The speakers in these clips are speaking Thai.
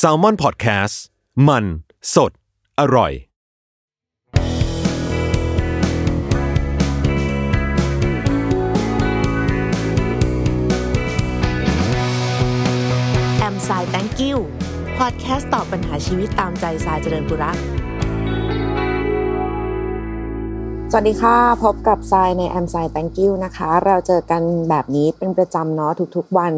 s a l ม o n PODCAST มัน สด อร่อย แอมไซแตงกิวพอดแคสต์ตอบปัญหาชีวิตตามใจสายเจริญบุรักสวัสดีค่ะ พบกับทรายในแอมไซแตงกิวนะคะ เราเจอกันแบบนี้เป็นประจำเนาะทุกๆวัน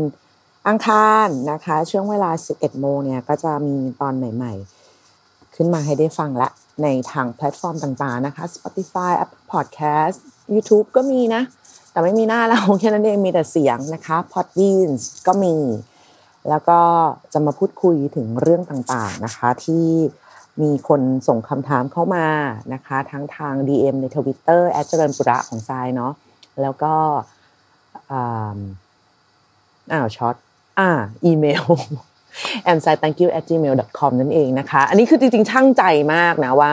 อังคารนะคะ ช่วงเวลา 11 โมงเนี่ยก็จะมีตอนใหม่ ๆ ขึ้นมาให้ได้ฟังละ ในทางแพลตฟอร์มต่างๆนะคะ Spotify Apple Podcast YouTube ก็มีนะ แต่ไม่มีหน้าเราแค่นั้นเองมีแต่เสียงนะคะ Podbean ก็มี แล้วก็จะมาพูดคุยถึงเรื่องต่างๆนะคะที่มีคนส่งคำถามเข้ามานะคะ ทั้งทาง DM ในทวิตเตอร์แอดเจริญปุระของทรายเนาะแล้วก็อ้าวช็อต อ่าอีเมล a m s i thank you at gmail com นั่นเองนะคะ อันนี้คือจริงๆช่างใจมากนะว่า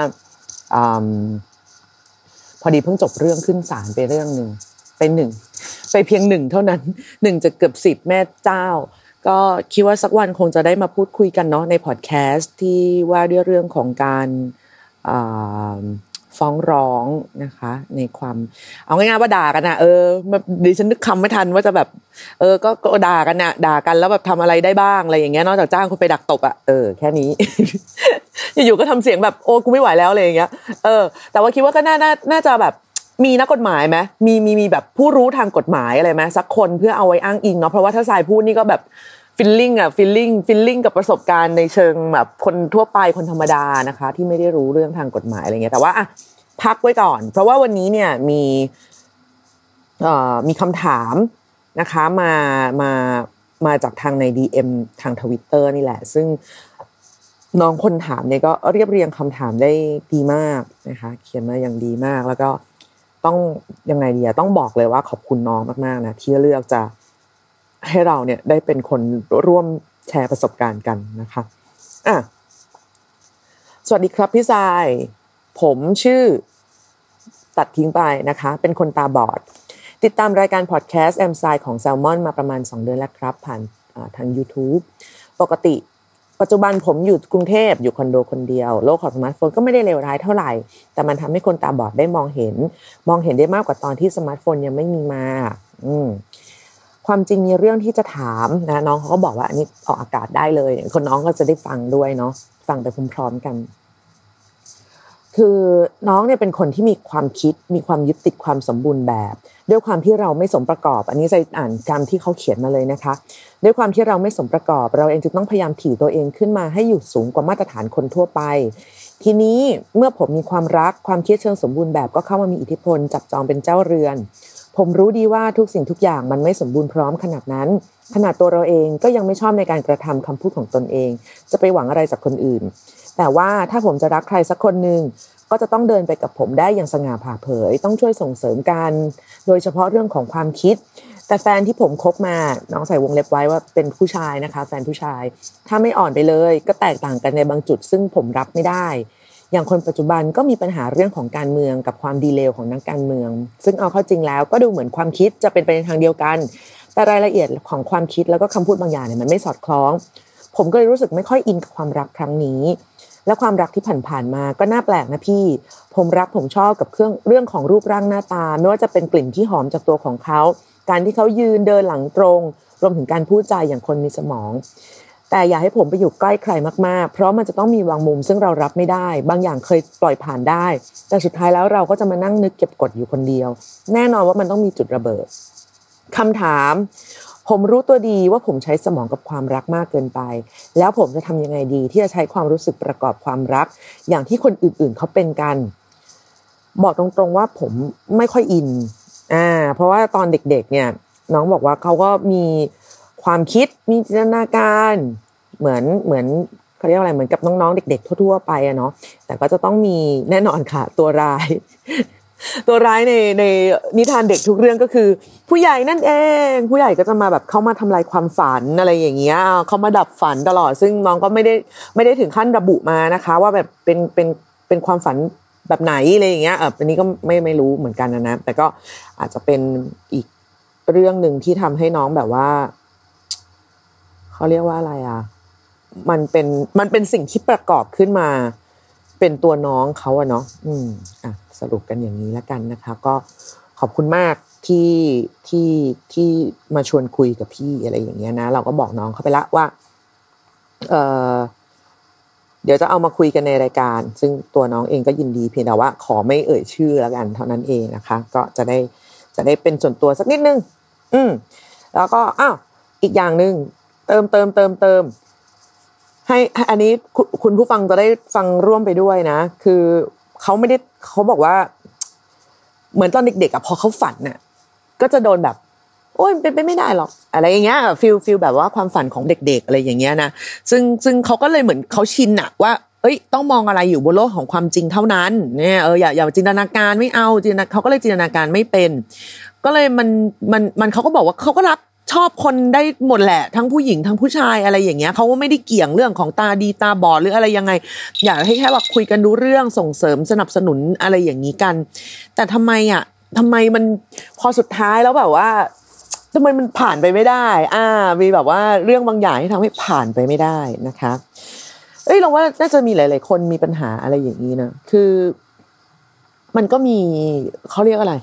อพอดีเพิ่งจบเรื่องขึ้นศาลไปเรื่องหนึ่งไปหนึ่งไปเพียงหนึ่งเท่านั้นหนึ่งจะเกือบสิบแม่เจ้า ก็คิดว่าสักวันคงจะได้มาพูดคุยกันเนาะในพอดแคสต์ที่ว่าด้วยเรื่องของการ ฟ้องร้องนะคะ ในความ เอาง่ายๆว่าด่ากันนะเออดิฉันนึกคำไม่ทันว่าจะแบบ เออ ก็ด่ากันนะด่ากันแล้วแบบทำอะไรได้บ้างอะไรอย่างเงี้ยนอกจากจ้างคนไปดักตบอะเออแค่นี้อยู่ๆก็ทำเสียงแบบโอ้กูไม่ไหวแล้วอะไรอย่างเงี้ยเออ แต่ว่าคิดว่าก็น่าน่าจะแบบมีนักกฎหมายไหมมีมีมีแบบผู้รู้ทางกฎหมายอะไรไหมสักคนเพื่อเอาไว้อ้างอิงเนาะเพราะว่าถ้าสายพูดนี่ก็แบบ feeling อะ feeling feeling กับประสบการณ์ในเชิงแบบคนทั่วไปคนธรรมดานะคะ ที่ไม่ได้รู้เรื่องทางกฎหมายอะไรเงี้ยแต่ว่าอะพักไว้ก่อน เพราะว่าวันนี้เนี่ยมีเอ่อมีคำถามนะคะมามามาจากทางใน DM ทางทวิตเตอร์นี่แหละ ซึ่งน้องคนถามเนี่ยก็เรียบเรียงคำถามได้ดีมากนะคะ เขียนมาอย่างดีมากแล้วก็ต้องยังไงดีอะต้องบอกเลยว่าขอบคุณน้องมากๆนะที่เลือกจะ ให้เราเนี่ยได้เป็นคนร่วมแชร์ประสบการณ์กันนะคะอะสวัสดีครับพี่ทรายผมชื่อตัดทิ้งไปนะคะ เป็นคนตาบอด ติดตามรายการพอดแคสต์แอมไซของแซลมอนมาประมาณ 2 เดือนแล้วครับ ผ่านทาง YouTube ปกติ ปัจจุบันผมอยู่กรุงเทพอยู่คอนโดคนเดียว โลกของสมาร์ทโฟนก็ไม่ได้เลวร้ายเท่าไหร่ แต่มันทำให้คนตาบอดได้มองเห็น มองเห็นได้มากกว่าตอนที่สมาร์ทโฟนยังไม่มีมา อืม ความจริงมีเรื่องที่จะถามนะน้องเขาก็บอกว่าอันนี้ออกอากาศได้เลยคนน้องก็จะได้ฟังด้วยเนาะฟังไปพร้อมๆกัน คือน้องเนี่ยเป็นคนที่มีความคิดมีความยึดติดความสมบูรณ์แบบ ด้วยความที่เราไม่สมประกอบ อันนี้จะอ่านการที่เขาเขียนมาเลยนะคะ ด้วยความที่เราไม่สมประกอบ เราเองจึงต้องพยายามถี่ตัวเองขึ้นมาให้อยู่สูงกว่ามาตรฐานคนทั่วไป ทีนี้เมื่อผมมีความรักความคิดเชิงสมบูรณ์แบบก็เข้ามามีอิทธิพล จับจองเป็นเจ้าเรือน ผมรู้ดีว่าทุกสิ่งทุกอย่างมันไม่สมบูรณ์พร้อมขนาดนั้น ขนาดตัวเราเองก็ยังไม่ชอบในการกระทำคำพูดของตนเอง จะไปหวังอะไรจากคนอื่น แต่ว่าถ้าผมจะรักใครสักคนหนึ่งก็จะต้องเดินไปกับผมได้อย่างสง่าผ่าเผย ต้องช่วยส่งเสริมกัน โดยเฉพาะเรื่องของความคิด แต่แฟนที่ผมคบมา น้องใส่วงเล็บไว้ว่าเป็นผู้ชายนะคะ แฟนผู้ชาย ถ้าไม่อ่อนไปเลย ก็แตกต่างกันในบางจุด ซึ่งผมรับไม่ได้ อย่างคนปัจจุบันก็มีปัญหาเรื่องของการเมืองกับความดีเลวของนักการเมือง ซึ่งเอาเข้าจริงแล้วก็ดูเหมือนความคิดจะเป็นไปในทางเดียวกัน แต่รายละเอียดของความคิดแล้วก็คำพูดบางอย่างเนี่ยมันไม่สอดคล้อง ผมก็เลยรู้สึกไม่ค่อยอินกับความรักครั้งนี้ และความรักที่ผ่านๆมาก็น่าแปลกนะพี่ ผมรักผมชอบกับเครื่องเรื่องของรูปร่างหน้าตา ไม่ว่าจะเป็นกลิ่นที่หอมจากตัวของเขา การที่เขายืนเดินหลังตรง รวมถึงการพูดจาอย่างคนมีสมอง แต่อย่าให้ผมไปอยู่ใกล้ใครมากๆ เพราะมันจะต้องมีวางมุมซึ่งเรารับไม่ได้ บางอย่างเคยปล่อยผ่านได้ แต่สุดท้ายแล้วเราก็จะมานั่งนึกเก็บกดอยู่คนเดียว แน่นอนว่ามันต้องมีจุดระเบิดคำถาม ผมรู้ตัวดีว่าผมใช้สมองกับความรักมากเกินไป แล้วผมจะทำยังไงดีที่จะใช้ความรู้สึกประกอบความรัก อย่างที่คนอื่นๆเขาเป็นกัน บอกตรงๆว่าผมไม่ค่อยอินอ่าเพราะว่าตอนเด็กๆเนี่ยน้องบอกว่าเขาก็มี ความคิดมีจินตนาการเหมือนเหมือนเขาเรียกอะไรเหมือนกับน้องๆ เด็ก ๆ ทั่ว ๆ ไปอะเนาะแต่ก็จะต้องมีแน่นอนค่ะ ตัวร้าย ตัวร้ายในในนิทานเด็กทุกเรื่องก็คือ ผู้ใหญ่นั่นเอง ผู้ใหญ่ก็จะมาแบบเข้ามาทำลายความฝันอะไรอย่างเงี้ยเขามาดับฝันตลอด ซึ่งน้องก็ไม่ได้ไม่ได้ถึงขั้นระบุมานะคะ ว่าแบบเป็นเป็นเป็นความฝันแบบไหนอะไรอย่างเงี้ยเอออันนี้ก็ไม่ไม่รู้เหมือนกันนะนะแต่ก็อาจจะเป็นอีกเรื่องหนึ่งที่ทำให้น้องแบบว่า เขเขาเรียกว่าอะไรอะมันเป็นมันเป็นสิ่งที่ประกอบขึ้นมา เป็นตัวน้องเขาอะเนาะอืมอะสรุปกันอย่างนี้แล้วกันนะคะ ก็ขอบคุณมากที่ที่ที่มาชวนคุยกับพี่อะไรอย่างเงี้ยนะ เราก็บอกน้องเขาไปละว่าเออเดี๋ยวจะเอามาคุยกันในรายการ ซึ่งตัวน้องเองก็ยินดีเพียงแต่ว่าขอไม่เอ่ยชื่อแล้วกัน เท่านั้นเองนะคะ ก็จะได้จะได้เป็นส่วนตัวสักนิดนึง อืมแล้วก็อ้าวอีกอย่างหนึ่ง เติมเติมเติมเติมให้อันนี้คุณผู้ฟังจะได้ฟังร่วมไปด้วยนะ คือเขาไม่ได้เขาบอกว่า เหมือนตอนเด็กๆอะพอเขาฝันน่ะ ก็จะโดนแบบโอ้ยเป็นไปไม่ได้หรอกอะไรอย่างเงี้ย feel feel แบบว่าความฝันของเด็ก ๆ อะไรอย่างเงี้ยนะซึ่งซึ่งเขาก็เลยเหมือนเขาชินอะว่าเอ้ยต้องมองอะไรอยู่บนโลกของความจริงเท่านั้นเนี่ยเอออย่าอย่าจินตนาการไม่เอาจินตนาเขาก็เลยจินตนาการไม่เป็น ก็เลยมันมันมันเขาก็บอกว่าเขาก็รัก ชอบคนได้หมดแหละ ทั้งผู้หญิงทั้งผู้ชายอะไรอย่างเงี้ยเขาก็ไม่ได้เกี่ยงเรื่องของตาดีตาบอดหรืออะไรยังไง อยากให้แค่ว่าคุยกันรู้เรื่องส่งเสริมสนับสนุนอะไรอย่างนี้กัน แต่ทำไมอะทำไมมันพอสุดท้ายแล้วแบบว่าทำไมมันผ่านไปไม่ได้ อ่า มีแบบว่าเรื่องบางอย่างที่ทำให้ผ่านไปไม่ได้นะคะ เอ้ยเราว่าน่าจะมีหลาย ๆ คนมีปัญหาอะไรอย่างนี้นะ คือ มันก็มีเขาเรียกอะไร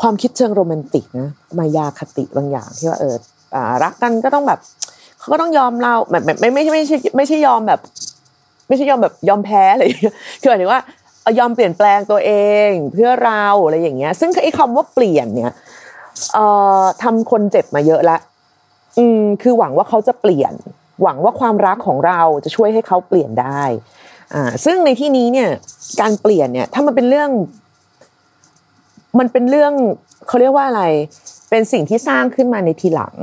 ความคิดเชิงโรแมนติกนะมายาคติบางอย่างที่ว่าเออรักกันก็ต้องแบบเขาก็ต้องยอมเราแบบแบบไม่ไม่ไม่ใช่ไม่ใช่ยอมแบบ ไม่ใช่ยอมแบบยอมแพ้อะไรคือหมายถึงว่ายอมเปลี่ยนแปลงตัวเองเพื่อเราอะไรอย่างเงี้ย ซึ่งไอ้คำว่าเปลี่ยนเนี่ยเอ่อทำคนเจ็บมาเยอะละอืมคือหวังว่าเขาจะเปลี่ยน หวังว่าความรักของเราจะช่วยให้เขาเปลี่ยนได้อ่าซึ่งในที่นี้เนี่ยการเปลี่ยนเนี่ยถ้ามันเป็นเรื่อง มันเป็นเรื่องเขาเรียกว่าอะไร เป็นสิ่งที่สร้างขึ้นมาในทีหลัง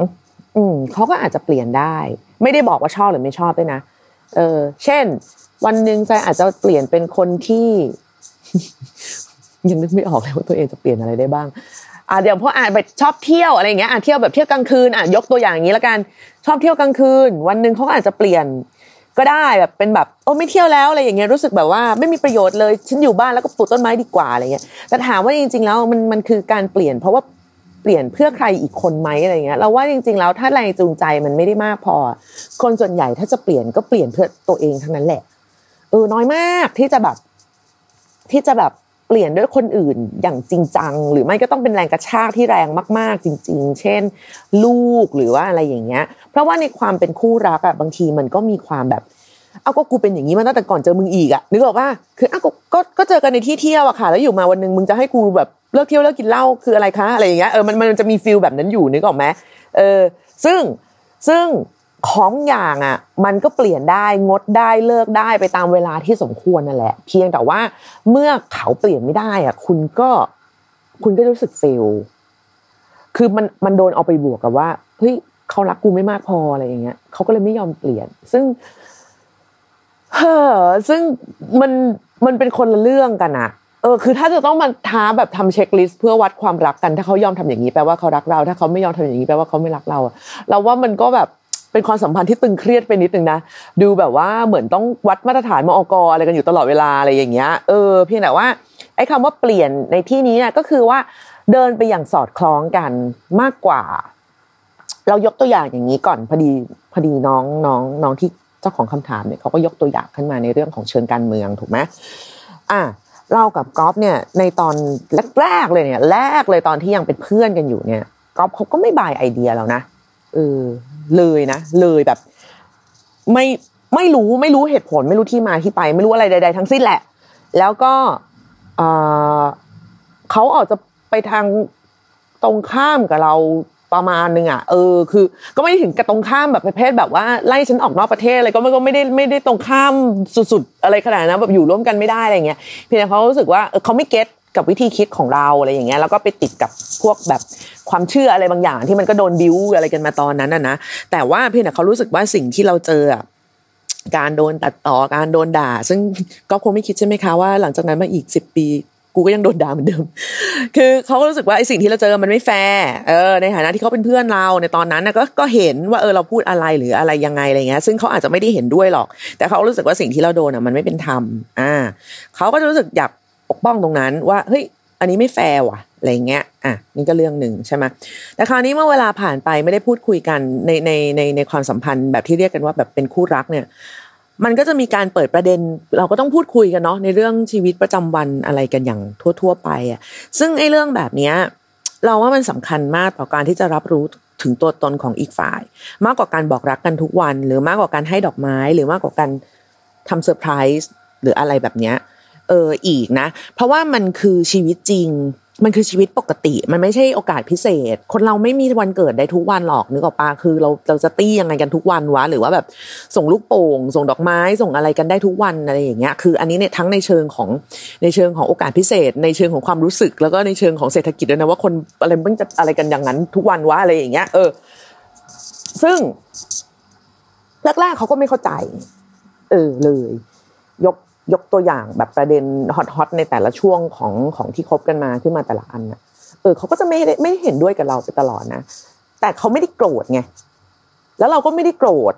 อืมเขาก็อาจจะเปลี่ยนได้ ไม่ได้บอกว่าชอบหรือไม่ชอบด้วยนะเออ เช่น วันหนึ่งใจอาจจะเปลี่ยนเป็นคนที่ ยังนึกไม่ออกเลยว่าตัวเองจะเปลี่ยนอะไรได้บ้างอ่าเดี๋ยวพออ่านไปชอบเที่ยวอะไรเงี้ยอ่าเที่ยวแบบเที่ยวกลางคืนอะยกตัวอย่างนี้แล้วกัน ชอบเที่ยวกลางคืน วันหนึ่งเขาอาจจะเปลี่ยน ก็ได้แบบเป็นแบบโอ้ไม่เที่ยวแล้วอะไรอย่างเงี้ยรู้สึกแบบว่าไม่มีประโยชน์เลยฉันอยู่บ้านแล้วก็ปลูกต้นไม้ดีกว่าอะไรเงี้ยแต่ถามว่าจริง ๆ แล้วมันมันคือการเปลี่ยน เพราะว่าเปลี่ยนเพื่อใครอีกคนไหมอะไรเงี้ยเราว่าจริง ๆ แล้วถ้าแรงจูงใจมันไม่ได้มากพอ คนส่วนใหญ่ถ้าจะเปลี่ยนก็เปลี่ยนเพื่อตัวเองทั้งนั้นแหละเออน้อยมากที่จะแบบที่จะแบบ เปลี่ยนด้วยคนอื่นอย่างจริงจัง หรือไม่ก็ต้องเป็นแรงกระชากที่แรงมาก ๆ จริง ๆ เช่น ลูกหรือว่าอะไรอย่างเงี้ย เพราะว่าในความเป็นคู่รักอะบางทีมันก็มีความแบบเอาก็กูเป็นอย่างนี้มาตั้งแต่ก่อนเจอมึงอีกอะนึกออกป่ะคืออ้าวก็ก็เจอกันในที่เที่ยวอะค่ะ แล้วอยู่มาวันหนึ่งมึงจะให้กูแบบเลิกเที่ยวเลิกกินเหล้าคืออะไรคะอะไรอย่างเงี้ยเออมันมันจะมี feel แบบนั้นอยู่นึกออกไหมเออซึ่งซึ่ง ของอย่างอะมันก็เปลี่ยนได้งดได้เลิกได้ไปตามเวลาที่สมควรนั่นแหละ เพียงแต่ว่าเมื่อเขาเปลี่ยนไม่ได้อะคุณก็คุณก็รู้สึกเฟลคือมันมันโดนเอาไปบวกกับว่าเฮ้ยเขารักกูไม่มากพออะไรอย่างเงี้ยเขาก็เลยไม่ยอมเปลี่ยน ซึ่งเฮ้อซึ่งมันมันเป็นคนละเรื่องกันอะเออคือถ้าจะต้องมาท้าแบบทำเช็คลิสต์เพื่อวัดความรักกัน ถ้าเขายอมทำอย่างนี้แปลว่าเขารักเรา ถ้าเขาไม่ยอมทำอย่างนี้แปลว่าเขาไม่รักเราอะเราว่ามันก็แบบ เป็นความสัมพันธ์ที่ตึงเครียดไปนิดนึงนะดูแบบว่าเหมือนต้องวัดมาตรฐานมอกอะไรกันอยู่ตลอดเวลาอะไรอย่างเงี้ยเออเพียงแต่ว่าไอ้คำว่าเปลี่ยนในที่นี้เนี่ยก็คือว่าเดินไปอย่างสอดคล้องกันมากกว่า เรายกตัวอย่างอย่างนี้ก่อนพอดีพอดีน้องน้องน้องที่เจ้าของคำถามเนี่ยเขาก็ยกตัวอย่างขึ้นมาในเรื่องของเชิงการเมืองถูกไหมอะเรากับก๊อฟเนี่ยในตอนแรกๆเลยเนี่ยแรกเลยตอนที่ยังเป็นเพื่อนกันอยู่เนี่ยก๊อฟเขาก็ไม่บายไอเดียแล้วนะ เออ เลยนะเลยแบบ ไม่ไม่รู้ไม่รู้เหตุผล ไม่รู้ที่มาที่ไป ไม่รู้อะไรใด ๆ ทั้งสิ้นแหละ แล้วก็เขาอาจจะไปทางตรงข้ามกับเราประมาณนึงอะเออคือ ก็ไม่ได้ถึงกับตรงข้ามแบบประเภทแบบว่าไล่ฉันออกนอกประเทศอะไรก็ไม่ก็ไม่ได้ไม่ได้ตรงข้ามสุดๆอะไรขนาดนั้นแบบอยู่ร่วมกันไม่ได้อะไรเงี้ยเพียงแต่เขารู้สึกว่าเขาไม่เก็ต กับวิธีคิดของเราอะไรอย่างเงี้ยแล้วก็ไปติดกับพวกแบบความเชื่ออะไรบางอย่าง ที่มันก็โดนบิ้วอะไรกันมาตอนนั้นน่ะนะแต่ว่าเพียงแต่เขารู้สึกว่าสิ่งที่เราเจอการโดนตัดต่อการโดนด่า ซึ่งก็คงไม่คิดใช่ไหมคะว่าหลังจากนั้นมาอีกสิบปีกูก็ยังโดนด่าเหมือนเดิม คือเขาก็รู้สึกว่าไอ้สิ่งที่เราเจอมันไม่แฟร์เออในฐานะที่เขาเป็นเพื่อนเราในตอนนั้นก็ก็เห็นว่าเออเราพูดอะไรหรืออะไรยังไงอะไรเงี้ย ซึ่งเขาอาจจะไม่ได้เห็นด้วยหรอก แต่เขารู้สึกว่าสิ่งที่เราโดนอะมันไม่เป็นธรรมอ่าเขาก็จะรู้สึกอยาก ปกป้องตรงนั้นว่าเฮ้ยอันนี้ไม่แฟร์ว่ะอะไรเงี้ยอะนี่ก็เรื่องหนึ่งใช่ไหมแต่คราวนี้เมื่อเวลาผ่านไปไม่ได้พูดคุยกันในในในในความสัมพันธ์แบบที่เรียกกันว่าแบบเป็นคู่รักเนี่ย มันก็จะมีการเปิดประเด็น เราก็ต้องพูดคุยกันเนาะในเรื่องชีวิตประจำวันอะไรกันอย่างทั่ว ๆ ไปอะซึ่งไอ้เรื่องแบบเนี้ยเราว่ามันสำคัญมากต่อการที่จะรับรู้ถึงตัวตนของอีกฝ่าย มากกว่าการบอกรักกันทุกวัน หรือมากกว่าการให้ดอกไม้ หรือมากกว่าการทำเซอร์ไพรส์หรืออะไรแบบเนี้ย เอออีกนะ เพราะว่ามันคือชีวิตจริง มันคือชีวิตปกติ มันไม่ใช่โอกาสพิเศษ คนเราไม่มีวันเกิดได้ทุกวันหรอกนึกออกปะคือเราเราจะตี้ยังไงกันทุกวันวะหรือว่าแบบส่งลูกโป่ง ส่งดอกไม้ส่งอะไรกันได้ทุกวันอะไรอย่างเงี้ยคืออันนี้เนี่ยทั้งในเชิงของในเชิงของโอกาสพิเศษ ในเชิงของความรู้สึก แล้วก็ในเชิงของเศรษฐกิจด้วยนะว่าคนอะไรมันจะอะไรกันอย่างนั้นทุกวันวะอะไรอย่างเงี้ยเออ ซึ่งแรกๆเขาก็ไม่เข้าใจ เออเลย ยก ยกตัวอย่างแบบประเด็นฮอตๆในแต่ละช่วงของของที่คบกันมาขึ้นมาแต่ละอันน่ะเออเขาก็จะไม่ได้ไม่เห็นด้วยกับเราไปตลอดนะ แต่เขาไม่ได้โกรธไงแล้วเราก็ไม่ได้โกรธ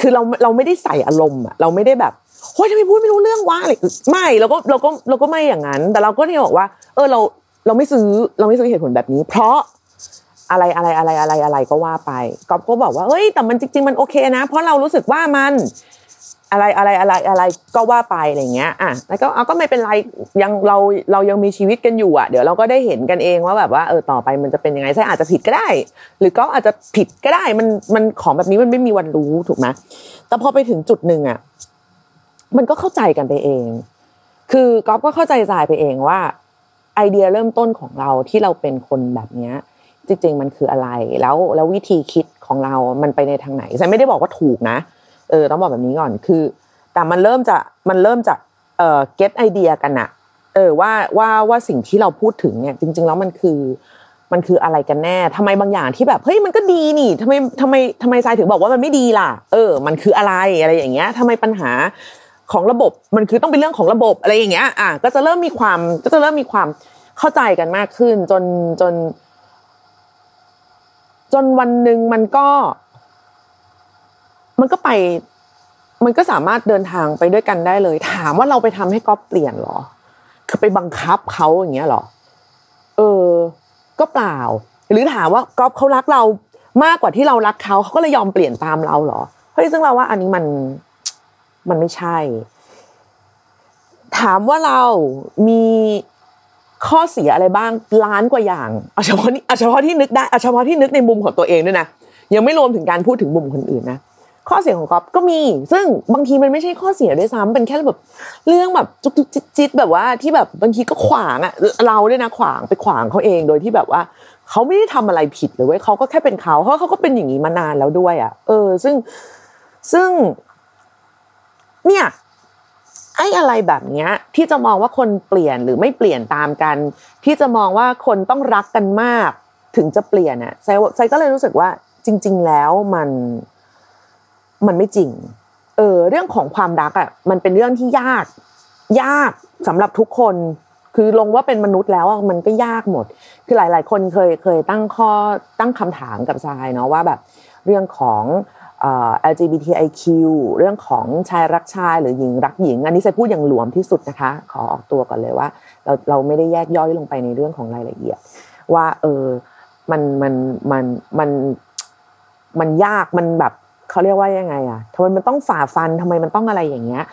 คือเราเราไม่ได้ใส่อารมณ์อะเราไม่ได้แบบโอ้ยทำไมพูดไม่รู้เรื่องวะอะไรไม่เราก็เราก็เราก็ไม่อย่างนั้น แต่เราก็เนี่ยบอกว่า เออเราเราไม่ซื้อเราไม่ซื้อเหตุผลแบบนี้ เพราะอะไรอะไรอะไรอะไรอะไรก็ว่าไปก๊อฟก็บอกว่าเฮ้ยแต่มันจริง ๆ มันโอเคนะ เพราะเรารู้สึกว่ามัน อะไรอะไรอะไรอะไรก็ว่าไปอะไรเงี้ยอะแล้วก็เอาก็ไม่เป็นไรยังเราเรายังมีชีวิตกันอยู่อะเดี๋ยวเราก็ได้เห็นกันเองว่าแบบว่าเออต่อไปมันจะเป็นยังไงใช่อาจจะผิดก็ได้ หรือก็อาจจะผิดก็ได้มันมันของแบบนี้มันไม่มีวันรู้ถูกไหมแต่พอไปถึงจุดหนึ่งอะมันก็เข้าใจกันไปเอง คือก๊อฟก็เข้าใจใจไปเองว่า ไอเดียเริ่มต้นของเราที่เราเป็นคนแบบเนี้ยจริงๆมันคืออะไรแล้วแล้ววิธีคิดของเรามันไปในทางไหนฉันไม่ได้บอกว่าถูกนะ เออต้องบอกแบบนี้ก่อนคือ แต่มันเริ่มจะมันเริ่มจะเอ่อ get ไอเดียกันอะเออว่าว่าว่าสิ่งที่เราพูดถึงเนี่ย จริง ๆ แล้วมันคือมันคืออะไรกันแน่ทำไมบางอย่างที่แบบเฮ้ยมันก็ดีนี่ทำไมทำไมทำไมทรายถึงบอกว่ามันไม่ดีล่ะ เออ มันคืออะไรอะไรอย่างเงี้ยทำไมปัญหาของระบบมันคือต้องเป็นเรื่องของระบบอะไรอย่างเงี้ย อะก็จะเริ่มมีความก็จะเริ่มมีความเข้าใจกันมากขึ้น จนจน จนวันหนึ่งมันก็ มันก็ไป มันก็สามารถเดินทางไปด้วยกันได้เลย ถามว่าเราไปทำให้ก๊อฟเปลี่ยนหรอ คือไปบังคับเขาอย่างเงี้ยหรอ เออ ก็เปล่า หรือถามว่าก๊อฟเขารักเรามากกว่าที่เรารักเขาเขาก็เลยยอมเปลี่ยนตามเราหรอ เฮ้ยซึ่งเราว่าอันนี้มันมันไม่ใช่ ถามว่าเรามีข้อเสียอะไรบ้างล้านกว่าอย่างเอาเฉพาะนี่เอาเฉพาะที่นึกได้เอาเฉพาะที่นึกในมุมของตัวเองด้วยนะยังไม่รวมถึงการพูดถึงมุมคนอื่นนะ ข้อเสียของก๊อฟก็มี ซึ่งบางทีมันไม่ใช่ข้อเสียด้วยซ้ำเป็นแค่แบบเรื่องแบบจุกจิกจิตแบบว่าที่แบบบางทีก็ขวางอะเราด้วยนะขวางไปขวางเขาเองโดยที่แบบว่าเขาไม่ได้ทำอะไรผิดเลยเว้ยเขาก็แค่เป็นเขาเพราะเขาก็เป็นอย่างนี้มานานแล้วด้วยอะเออ ซึ่งซึ่ง เนี่ยไอ้อะไรแบบเนี้ยที่จะมองว่าคนเปลี่ยนหรือไม่เปลี่ยนตามกัน ที่จะมองว่าคนต้องรักกันมาก ถึงจะเปลี่ยนอะไซไซก็เลยรู้สึกว่าจริง ๆ แล้วมัน มันไม่จริง เออ เรื่องของความรักอะ มันเป็นเรื่องที่ยาก ยากสำหรับทุกคน คือลงว่าเป็นมนุษย์แล้วมันก็ยากหมด คือหลาย ๆ คนเคยเคยตั้งข้อตั้งคำถามกับทรายเนาะว่าแบบเรื่องของ LGBTIQ เรื่องของชายรักชายหรือหญิงรักหญิง อันนี้จะพูดอย่างหลวมที่สุดนะคะ ขอออกตัวก่อนเลยว่า เราเราไม่ได้แยกย่อยลงไปในเรื่องของรายละเอียด ว่าเออมันมันมันมันมันยากมันแบบ เขาเรียกว่ายังไงอะทำไมมันต้องฝ่าฟันทำไมมันต้องอะไรอย่างเงี้ย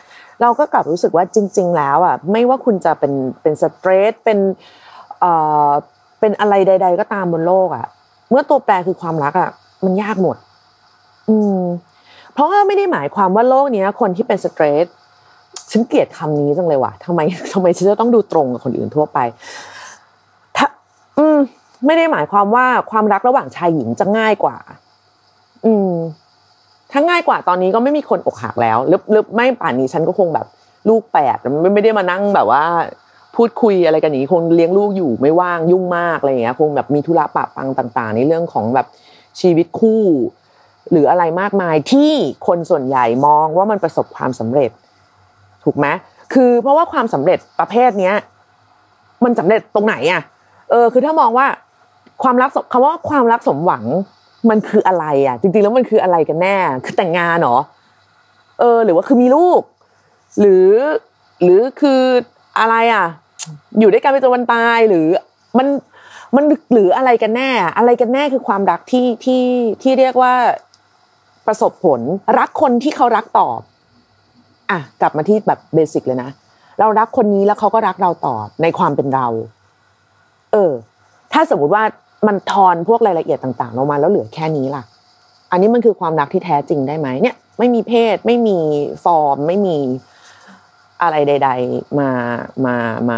เราก็กลับรู้สึกว่าจริง ๆ แล้วอะไม่ว่าคุณจะเป็นเป็นสเตรทเป็นเอ่อเป็นอะไรใด ๆ ก็ตามบนโลกอะ เมื่อตัวแปรคือความรักอะมันยากหมด อืม เพราะว่าไม่ได้หมายความว่าโลกนี้คนที่เป็นสเตรทฉันเกลียดคำนี้จังเลยว่ะทำไมทำไมฉันจะต้องดูตรงกับคนอื่นทั่วไปถ้าอืม ไม่ได้หมายความว่าความรักระหว่างชายหญิงจะง่ายกว่า อืม ถ้าง่ายกว่าตอนนี้ก็ไม่มีคนอกหักแล้วหรือหรือไม่ป่านนี้ฉันก็คงแบบลูกแปดไม่ไม่ได้มานั่งแบบว่า พูดคุยอะไรกันอย่างนี้คงเลี้ยงลูกอยู่ไม่ว่างยุ่งมากอะไรอย่างเงี้ยคงแบบมีธุระปะปังต่าง ๆ ในเรื่องของแบบชีวิตคู่ หรืออะไรมากมายที่คนส่วนใหญ่มองว่ามันประสบความสำเร็จ ถูกไหมคือเพราะว่าความสำเร็จประเภทเนี้ย มันสำเร็จตรงไหนอะ เออ คือถ้ามองว่าความรักคำว่าความรักสมหวัง มันคืออะไรอะ จริงๆแล้วมันคืออะไรกันแน่ คือแต่งงานเหรอเออ หรือว่าคือมีลูก หรือ หรือคืออะไรอะ อยู่ด้วยกันไปจนวันตายหรือมันมันหรืออะไรกันแน่ อะไรกันแน่คือความรักที่ที่ที่เรียกว่าประสบผล รักคนที่เขารักตอบ อะกลับมาที่แบบเบสิกเลยนะเรารักคนนี้แล้วเขาก็รักเราตอบในความเป็นเรา เออ ถ้าสมมติว่า มันทอนพวกรายละเอียดต่างๆลงมาแล้วเหลือแค่นี้ล่ะ อันนี้มันคือความรักที่แท้จริงได้ไหมเนี่ย ไม่มีเพศไม่มีฟอร์ม ไม่มีอะไรใด ๆ มามามา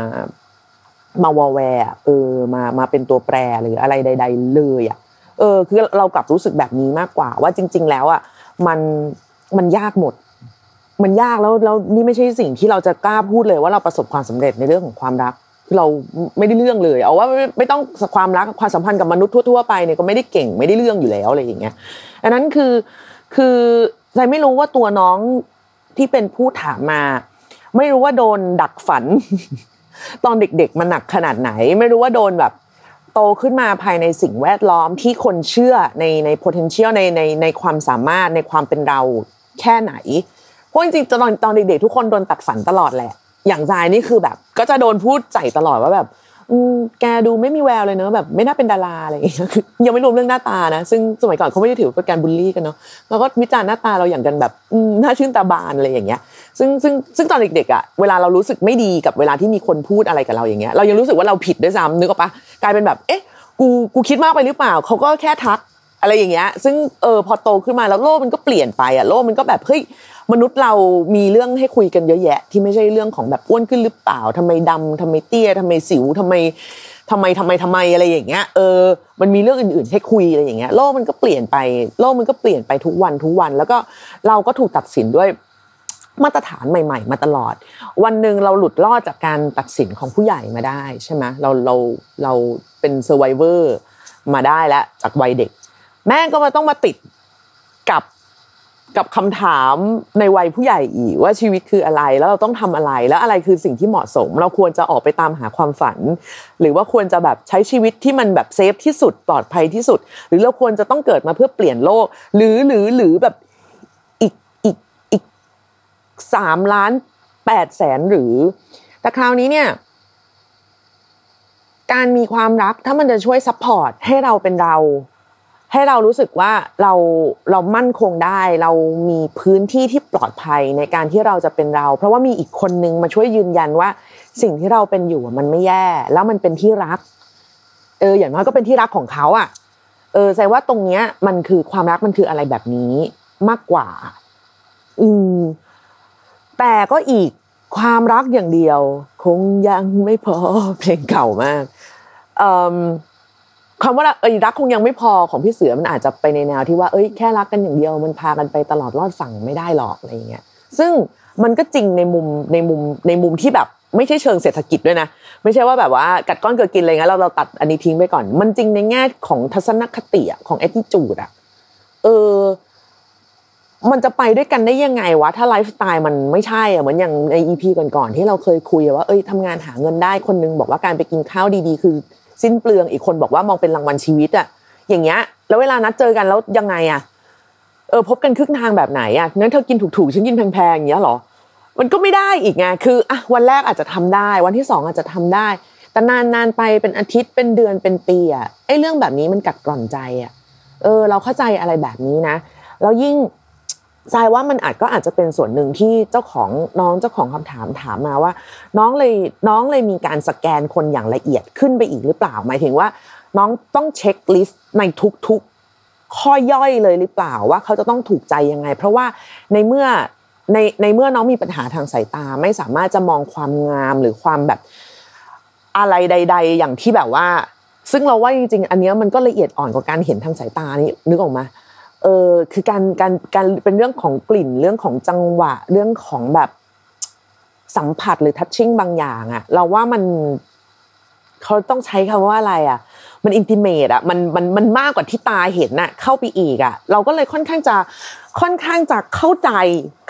มาวอแวร์เออมามาเป็นตัวแปรหรืออะไรใด ๆ เลยอะเออคือเรากลับรู้สึกแบบนี้มากกว่าว่าจริง ๆ แล้วอะมันมันยากหมด มันยากแล้วแล้วนี่ไม่ใช่สิ่งที่เราจะกล้าพูดเลยว่าเราประสบความสำเร็จในเรื่องของความรัก คือเราไม่ได้เรื่องเลย เอาว่าไม่ไม่ต้องความรักความสัมพันธ์กับมนุษย์ทั่วๆไปเนี่ยก็ไม่ได้เก่งไม่ได้เรื่องอยู่แล้วอะไรอย่างเงี้ยอันนั้นคือคือใจไม่รู้ว่าตัวน้องที่เป็นผู้ถามมา ไม่รู้ว่าโดนดักฝัน ตอนเด็กๆมันหนักขนาดไหน ไม่รู้ว่าโดนแบบโตขึ้นมาภายในสิ่งแวดล้อมที่คนเชื่อในใน potential ในในในความสามารถในความเป็นเราแค่ไหน เพราะจริงๆตอนตอนเด็กๆทุกคนโดนตัดฝันตลอดแหละ อย่างใจนี่คือแบบ ก็จะโดนพูดใส่ตลอดว่าแบบแกดูไม่มีแววเลยเนอะแบบไม่น่าเป็นดาราอะไรอย่างเงี้ยคือยังไม่รวมเรื่องหน้าตานะซึ่งสมัยก่อนเขาไม่ได้ถือเป็นการบูลลี่กันเนาะแล้วก็วิจารณ์หน้าตาเราอย่างกันแบบหน่าชื่นตาบานอะไรอย่างเงี้ย ซึ่งซึ่งซึ่งตอนเด็กๆอะเวลาเรารู้สึกไม่ดีกับเวลาที่มีคนพูดอะไรกับเราอย่างเงี้ยเรายังรู้สึกว่าเราผิดด้วยซ้ำนึกออกปะกลายเป็นแบบเอ๊ะกูกูคิดมากไปหรือเปล่าเขาก็แค่ทักอะไรอย่างเงี้ย ซึ่งเออพอโตขึ้นมาแล้วโลกมันก็เปลี่ยนไปอะโลกมันก็แบบเฮ้ย มนุษย์เรามีเรื่องให้คุยกันเยอะแยะ ที่ไม่ใช่เรื่องของแบบอ้วนขึ้นหรือเปล่าทำไมดำทำไมเตี้ยทำไมสิวทำไมทำไมทำไมทำไมอะไรอย่างเงี้ยเออมันมีเรื่องอื่นๆให้คุยอะไรอย่างเงี้ยโลกมันก็เปลี่ยนไปโลกมันก็เปลี่ยนไปทุกวันทุกวัน แล้วก็เราก็ถูกตัดสินด้วยมาตรฐานใหม่ ๆ มาตลอด วันหนึ่งเราหลุดรอดจากการตัดสินของผู้ใหญ่มาได้ใช่ไหมเราเราเราเป็น survivor มาได้แล้วจากวัยเด็ก แม่ก็มาต้องมาติดกับ กับคำถามในวัยผู้ใหญ่อีกว่าชีวิตคืออะไรแล้วเราต้องทำอะไรแล้วอะไรคือสิ่งที่เหมาะสม เราควรจะออกไปตามหาความฝัน หรือว่าควรจะแบบใช้ชีวิตที่มันแบบ safe ที่สุดปลอดภัยที่สุด หรือเราควรจะต้องเกิดมาเพื่อเปลี่ยนโลก หรือหรือหรือแบบอีกอีกอีกสามล้านแปดแสนหรือ แต่คราวนี้เนี่ยการมีความรักถ้ามันจะช่วย support ให้เราเป็นเรา ให้เรารู้สึกว่าเราเรามั่นคงได้ เรามีพื้นที่ที่ปลอดภัยในการที่เราจะเป็นเรา เพราะว่ามีอีกคนนึงมาช่วยยืนยันว่า สิ่งที่เราเป็นอยู่มันไม่แย่ แล้วมันเป็นที่รัก เออ อย่างน้อยก็เป็นที่รักของเขาอะ เออแสดงว่าตรงเนี้ย มันคือความรักมันคืออะไรแบบนี้มากกว่า อืม แต่ก็อีกความรักอย่างเดียว คงยังไม่พอเพลงเก่ามากอืม คำว่าเอ้ยรักคงยังไม่พอของพี่เสือมันอาจจะไปในแนวที่ว่าเอ้ยแค่รักกันอย่างเดียวมันพากันไปตลอดรอดฝั่งไม่ได้หรอกอะไรอย่างเงี้ยซึ่งมันก็จริงในมุมในมุมในมุมที่แบบไม่ใช่เชิงเศรษฐกิจด้วยนะ ไม่ใช่ว่าแบบว่ากัดก้อนเกิดกินอะไรเงี้ยเราเราตัดอันนี้ทิ้งไปก่อน มันจริงในแง่ของทัศนคติอะของแอตติจูดอะเออ มันจะไปด้วยกันได้ยังไงวะ ถ้าไลฟ์สไตล์มันไม่ใช่อะเหมือนอย่างในอีพีก่อนๆที่เราเคยคุยว่าเอ้ยทำงานหาเงินได้คนนึงบอกว่าการไปกินข้าวดีๆ คือ สิ้นเปลืองอีกคนบอกว่ามองเป็นรางวัลชีวิตอะอย่างเงี้ย แล้วเวลานัดเจอกันแล้วยังไงอะเออพบกันครึ่งทางแบบไหนอะงั้นเธอกินถูกๆฉันกินแพงๆอย่างเงี้ยหรอ มันก็ไม่ได้อีกไงคืออะวันแรกอาจจะทำได้ วันที่สองอาจจะทำได้ แต่นานๆไปเป็นอาทิตย์เป็นเดือนเป็นปีอะไอ้เรื่องแบบนี้มันกัดกร่อนใจอะเออ เราเข้าใจอะไรแบบนี้นะแล้วยิ่ง ทรายว่ามันอาจก็อาจจะเป็นส่วนหนึ่งที่เจ้าของน้องเจ้าของคำถามถามมาว่า น้องเลยน้องเลยมีการสแกนคนอย่างละเอียดขึ้นไปอีกหรือเปล่า หมายถึงว่า น้องต้องเช็คลิสต์ในทุกๆ ข้อย่อยเลยหรือเปล่าว่าเขาจะต้องถูกใจยังไง เพราะว่าในเมื่อในในเมื่อน้องมีปัญหาทางสายตา ไม่สามารถจะมองความงามหรือความแบบอะไรใด ๆ อย่างที่แบบว่า ซึ่งเราว่าจริงๆ อันนี้มันก็ละเอียดอ่อนกว่าการเห็นทางสายตานี่นึกออกมา เออคือการการการเป็นเรื่องของกลิ่นเรื่องของจังหวะเรื่องของแบบสัมผัสหรือทัชชิ่งบางอย่างอะเราว่ามันเขาต้องใช้คำว่าอะไรอะมันอินติเมตอะมันมันมันมากกว่าที่ตาเห็นอะเข้าไปอีกอะเราก็เลยค่อนข้างจะค่อนข้างจะเข้าใจ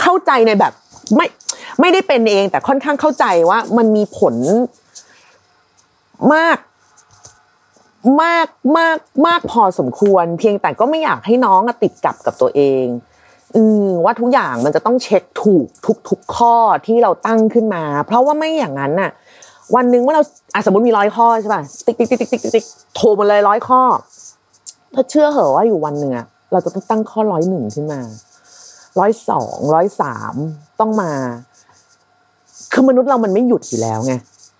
เข้าใจในแบบ ไม่ไม่ได้เป็นเอง แต่ค่อนข้างเข้าใจว่ามันมีผลมาก มากมากมากพอสมควร เพียงแต่ก็ไม่อยากให้น้องติดกับกับตัวเองอืว่าทุกอย่างมันจะต้องเช็คถูกทุกทุกข้อที่เราตั้งขึ้นมา เพราะว่าไม่อย่างนั้นน่ะ วันหนึ่งเมื่อเราสมมติมีร้อยข้อใช่ป่ะติ๊กติ๊กติ๊กติ๊กติ๊กติ๊กโทรมาเลยร้อยข้อถ้าเชื่อเหอะว่าอยู่วันหนึ่งเราจะต้องตั้งข้อร้อยหนึ่งขึ้นมาร้อยสองร้อยสามต้องมา คือมนุษย์เรามันไม่หยุดอยู่แล้วไง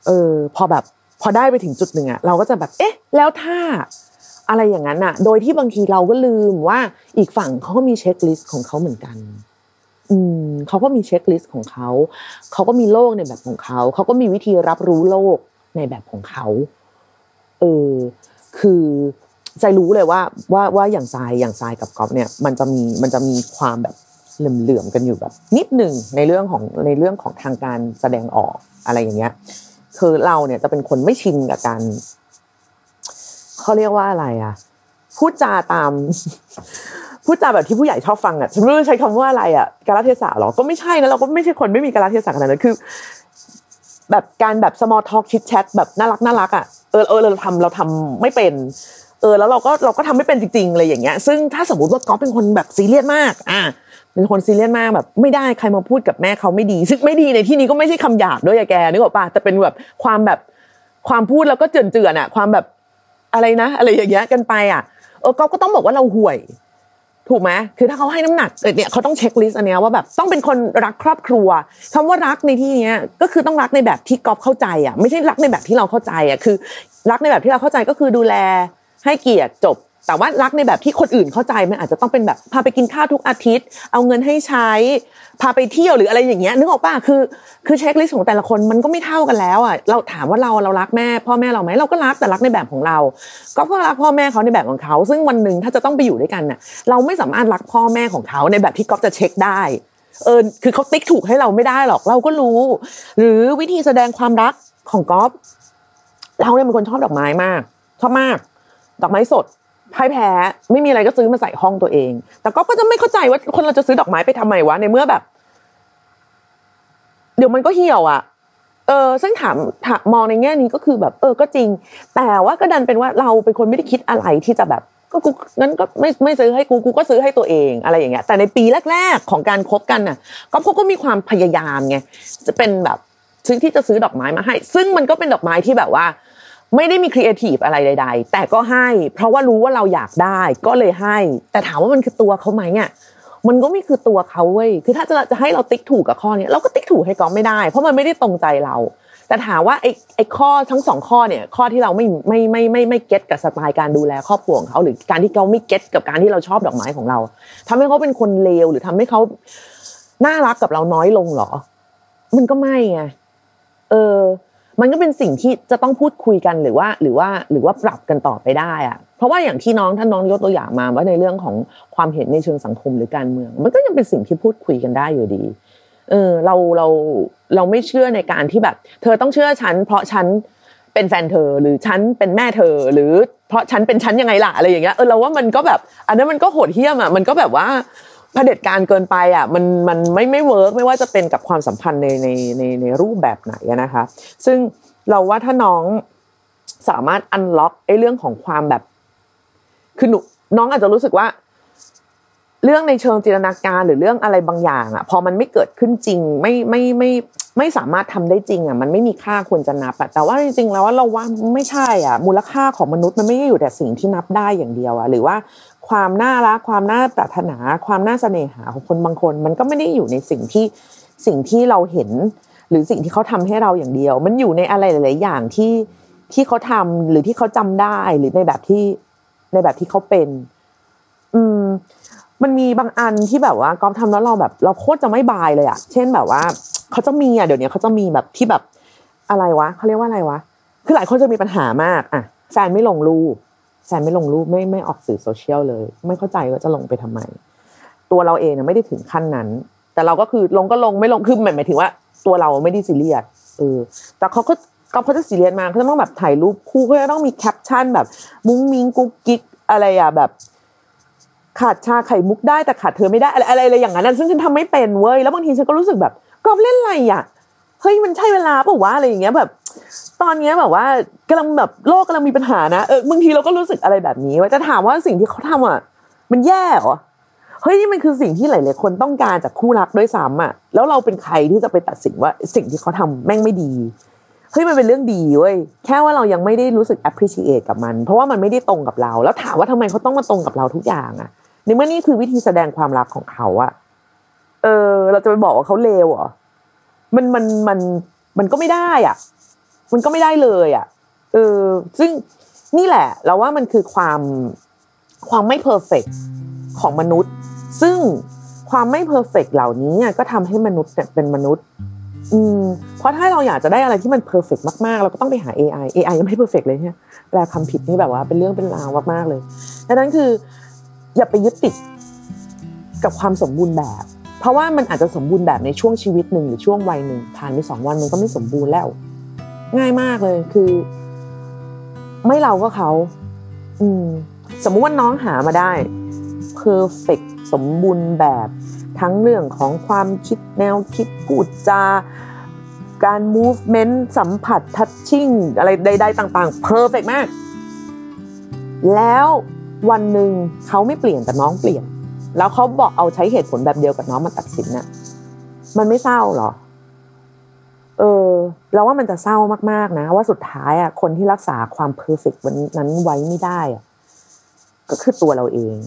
เออ พอแบบ พอได้ไปถึงจุดหนึ่งอะเราก็จะแบบเอ๊ะ แล้วถ้าอะไรอย่างนั้นอะโดยที่บางทีเราก็ลืมว่าอีกฝั่งเขาก็มี checklist ของเขาเหมือนกัน อืมเขาก็มี checklist ของเขาเขาก็มีโลกในแบบของเขาเขาก็มีวิธีรับรู้โลกในแบบของเขาเออคือใจรู้เลยว่าว่าว่าอย่างทรายอย่างทรายกับก๊อฟเนี่ย มันจะมีมันจะมีความแบบเหลื่อมๆกันอยู่แบบ นิดหนึ่งในเรื่องของในเรื่องของทางการแสดงออกอะไรอย่างเงี้ย คือเราเนี่ยจะเป็นคนไม่ชินกับการเขาเรียกว่าอะไรอะพูดจาตามพูดจาแบบที่ผู้ใหญ่ชอบฟังอะฉันไม่รู้ใช้คำว่าอะไรอะกาลเทศะหรอก็ไม่ใช่นะเราก็ไม่ใช่คนไม่มีกาลเทศะขนาดนั้นคือ แบบการแบบ small talk chit chat แบบน่ารักน่ารักอะเออเออเราทำเราทำไม่เป็น เออ แล้วเราก็เราก็ทำไม่เป็นจริงๆเลยอย่างเงี้ย ซึ่งถ้าสมมติว่าก๊อฟเป็นคนแบบซีเรียสมาก อะ เป็นคนซีเรียสมากแบบ ไม่ได้ใครมาพูดกับแม่เขาไม่ดี ซึ่งไม่ดีในที่นี้ก็ไม่ใช่คำหยาบด้วยอะแกนึกออกปะแต่เป็นแบบความแบบความพูดแล้วก็เจือนเจือนอะความแบบอะไรนะ อะไรอย่างเงี้ยกันไปอะเออก๊อฟก็ต้องบอกว่าเราห่วย ถูกไหมคือถ้าเขาให้น้ำหนักเนี่ยเขาต้อง checklist อันเนี้ยว่าแบบต้องเป็นคนรักครอบครัวคำว่ารักในที่เนี้ยก็คือต้องรักในแบบที่ก๊อฟเข้าใจอะไม่ใช่รักในแบบที่เราเข้าใจอะคือ รักในแบบที่เราเข้าใจก็คือดูแลให้เกียรติจบ แต่ว่ารักในแบบที่คนอื่นเข้าใจมันอาจจะต้องเป็นแบบพาไปกินข้าวทุกอาทิตย์ เอาเงินให้ใช้ พาไปเที่ยวหรืออะไรอย่างเงี้ยนึกออกป่ะคือ คือเช็คลิสต์ของแต่ละคนมันก็ไม่เท่ากันแล้วอะเราถามว่าเราเรารักแม่ พ่อแม่เราไหมเราก็รักแต่รักในแบบของเรา ก็ก็รักพ่อแม่เขาในแบบของเขา ซึ่งวันหนึ่งถ้าจะต้องไปอยู่ด้วยกันน่ะเราไม่สามารถรักพ่อแม่ของเขาในแบบที่ก๊อฟจะเช็คได้เออคือเขาติ๊กถูกให้เราไม่ได้หรอกเราก็รู้ หรือวิธีแสดงความรักของก๊อฟเราเนี่ยเป็นคนชอบดอกไม้มากชอบมาก ดอกไม้สด พ่ายแพ้ไม่มีอะไรก็ซื้อมาใส่ห้องตัวเอง แต่ก็ก็จะไม่เข้าใจว่าคนเราจะซื้อดอกไม้ไปทำไมวะในเมื่อแบบ เดี๋ยวมันก็เหี่ยวอะ เออ ซึ่งถามถามมองในแง่นี้ก็คือแบบ เออก็จริง แต่ว่าก็ดันเป็นว่าเราเป็นคนไม่ได้คิดอะไรที่จะแบบ ก็กูงั้นก็ไม่ไม่ซื้อให้กูกูก็ซื้อให้ตัวเองอะไรอย่างเงี้ยแต่ในปีแรก ๆ ของการคบกันน่ะก็พวกก็มีความพยายามไงจะเป็นแบบซื้อที่จะซื้อดอกไม้มาให้ ซึ่งมันก็เป็นดอกไม้ที่แบบว่า ไม่ได้มีครีเอทีฟอะไรใด ๆ แต่ก็ให้ เพราะว่ารู้ว่าเราอยากได้ ก็เลยให้ แต่ถามว่ามันคือตัวเขาไหมอะมันก็ไม่คือตัวเขาเว้ยคือถ้าจะจะให้เราติ๊กถูกกับข้อนี้เราก็ติ๊กถูกให้ก๊อฟไม่ได้ เพราะมันไม่ได้ตรงใจเรา แต่ถามว่าไอ้ไอ้ข้อทั้งสองข้อเนี่ยข้อที่เราไม่ไม่ไม่ไม่ไม่เก็ตกับสไตล์การดูแลครอบครัวของเขาหรือการที่เขาไม่เก็ตกับการที่เราชอบดอกไม้ของเราทำให้เขาเป็นคนเลวหรือทำให้เขาน่ารักกับเราน้อยลงเหรอ มันก็ไม่ไงเออ มันก็เป็นสิ่งที่จะต้องพูดคุยกันหรือว่าหรือว่าหรือว่าปรับกันต่อไปได้อะเพราะว่าอย่างที่น้องท่านน้องยกตัวอย่างมาว่าในเรื่องของความเห็นในเชิงสังคมหรือการเมือง มันก็ยังเป็นสิ่งที่พูดคุยกันได้อยู่ดีเออเราเราเราไม่เชื่อในการที่แบบ เธอต้องเชื่อฉัน เพราะฉันเป็นแฟนเธอหรือฉันเป็นแม่เธอ หรือเพราะฉันเป็นฉันยังไงล่ะอะไรอย่างเงี้ยเออเราว่ามันก็แบบ อันนั้นมันก็โหดเหี้ยมอะมันก็แบบว่า เผด็จการเกินไปอะมันมันไม่ไม่เวิร์กไม่ว่าจะเป็นกับความสัมพันธ์ในในในในรูปแบบไหนนะคะ ซึ่งเราว่าถ้าน้องสามารถอันล็อกไอ้เรื่องของความแบบคือหนูน้องอาจจะรู้สึกว่า เรื่องในเชิงจินตนาการหรือเรื่องอะไรบางอย่างอะ พอมันไม่เกิดขึ้นจริงไม่ไม่ไม่ไม่สามารถทำได้จริงอะมันไม่มีค่าควรจะนับอะแต่ว่าจริงๆแล้วเราว่าไม่ใช่อะมูลค่าของมนุษย์มันไม่ได้อยู่แต่สิ่งที่นับได้อย่างเดียวอะหรือว่า ความน่ารักความน่าปรารถนา ความน่าเสน่หาของคนบางคน มันก็ไม่ได้อยู่ในสิ่งที่สิ่งที่เราเห็น หรือสิ่งที่เขาทำให้เราอย่างเดียว มันอยู่ในอะไรหลาย ๆ อย่างที่ที่เขาทำหรือที่เขาจำได้หรือในแบบที่ในแบบที่เขาเป็น อืม มันมีบางอันที่แบบว่ากอฟทำแล้วเราแบบ เราโคตรจะไม่บายเลยอะเช่นแบบว่าเขาจะมีอะเดี๋ยวนี้เขาจะมีแบบที่แบบอะไรวะเขาเรียกว่าอะไรวะคือหลายคนจะมีปัญหามากอะแฟนไม่ลงรูป แฟนไม่ลงรูปไม่ไม่ออกสื่อโซเชียลเลย ไม่เข้าใจว่าจะลงไปทำไม ตัวเราเองเนี่ยไม่ได้ถึงขั้นนั้น แต่เราก็คือลงก็ลงไม่ลงคือหมายถึงว่า ตัวเราไม่ได้ซีเรียสเออแต่เขาก็ก็เขาจะซีเรียสมากเขาจะต้องแบบถ่ายรูปคู่เขาจะต้องมีแคปชั่นแบบ มุ้งมิ้งกุ๊กกิ๊กอะไรอะแบบ ขาดชาไข่มุกได้แต่ขาดเธอไม่ได้อะไรอะไรอย่างนั้นซึ่งฉันทำไม่เป็นเว้ยแล้วบางทีฉันก็รู้สึกแบบก๊อฟเล่นอะไรอะเฮ้ยมันใช่เวลาเปล่าวะอะไรอย่างเงี้ยแบบ ตอนนี้แบบว่ากำลังแบบโลกกำลังมีปัญหานะเออบางทีเราก็รู้สึกอะไรแบบนี้ว่าจะถามว่าสิ่งที่เขาทำอะมันแย่เหรอเฮ้ยนี่มันคือสิ่งที่หลาย ๆ คนต้องการจากคู่รักด้วยซ้ำอะแล้วเราเป็นใครที่จะไปตัดสินว่าสิ่งที่เขาทำแม่งไม่ดีเฮ้ยมันเป็นเรื่องดีเว้ยแค่ว่าเรายังไม่ได้รู้สึก appreciate กับมัน เพราะว่ามันไม่ได้ตรงกับเรา แล้วถามว่าทำไมเขาต้องมาตรงกับเราทุกอย่างอะในเมื่อนี่คือวิธีแสดงความรักของเขาอะเออ เราจะไปบอกว่าเขาเลวเหรอมันมันมันมันก็ไม่ได้อะ มันก็ไม่ได้เลยอะเออซึ่งนี่แหละเราว่ามันคือความความไม่ perfect ของมนุษย์ ซึ่งความไม่ perfect เหล่านี้ก็ทำให้มนุษย์เนี่ยเป็นมนุษย์ อืมเพราะถ้าเราอยากจะได้อะไรที่มัน perfect มากๆ เราก็ต้องไปหา AI AI ยังไม่ perfect เลยเนี่ยแปลคำผิดนี่แบบว่าเป็นเรื่องเป็นราวมากๆเลยดังนั้นคือ อย่าไปยึดติดกับความสมบูรณ์แบบ เพราะว่ามันอาจจะสมบูรณ์แบบในช่วงชีวิตหนึ่งหรือช่วงวัยหนึ่งผ่านไปสองวันมันก็ไม่สมบูรณ์แล้ว ง่ายมากเลยคือ ไม่เราก็เขา อืม สมมุติว่าน้องหามาได้ perfect สมบูรณ์แบบทั้งเรื่องของความคิดแนวคิดพูดจาการ movement สัมผัส touching อะไรใดๆต่างๆ perfect มาก แล้ววันหนึ่งเขาไม่เปลี่ยนแต่น้องเปลี่ยน แล้วเขาบอกเอาใช้เหตุผลแบบเดียวกับน้องมาตัดสินน่ะมันไม่เศร้าหรอ เออเราว่ามันจะเศร้ามากๆนะ ว่าสุดท้ายอะคนที่รักษาความเพอร์เฟกต์วันนั้นไว้ไม่ได้อะก็คือตัวเราเอง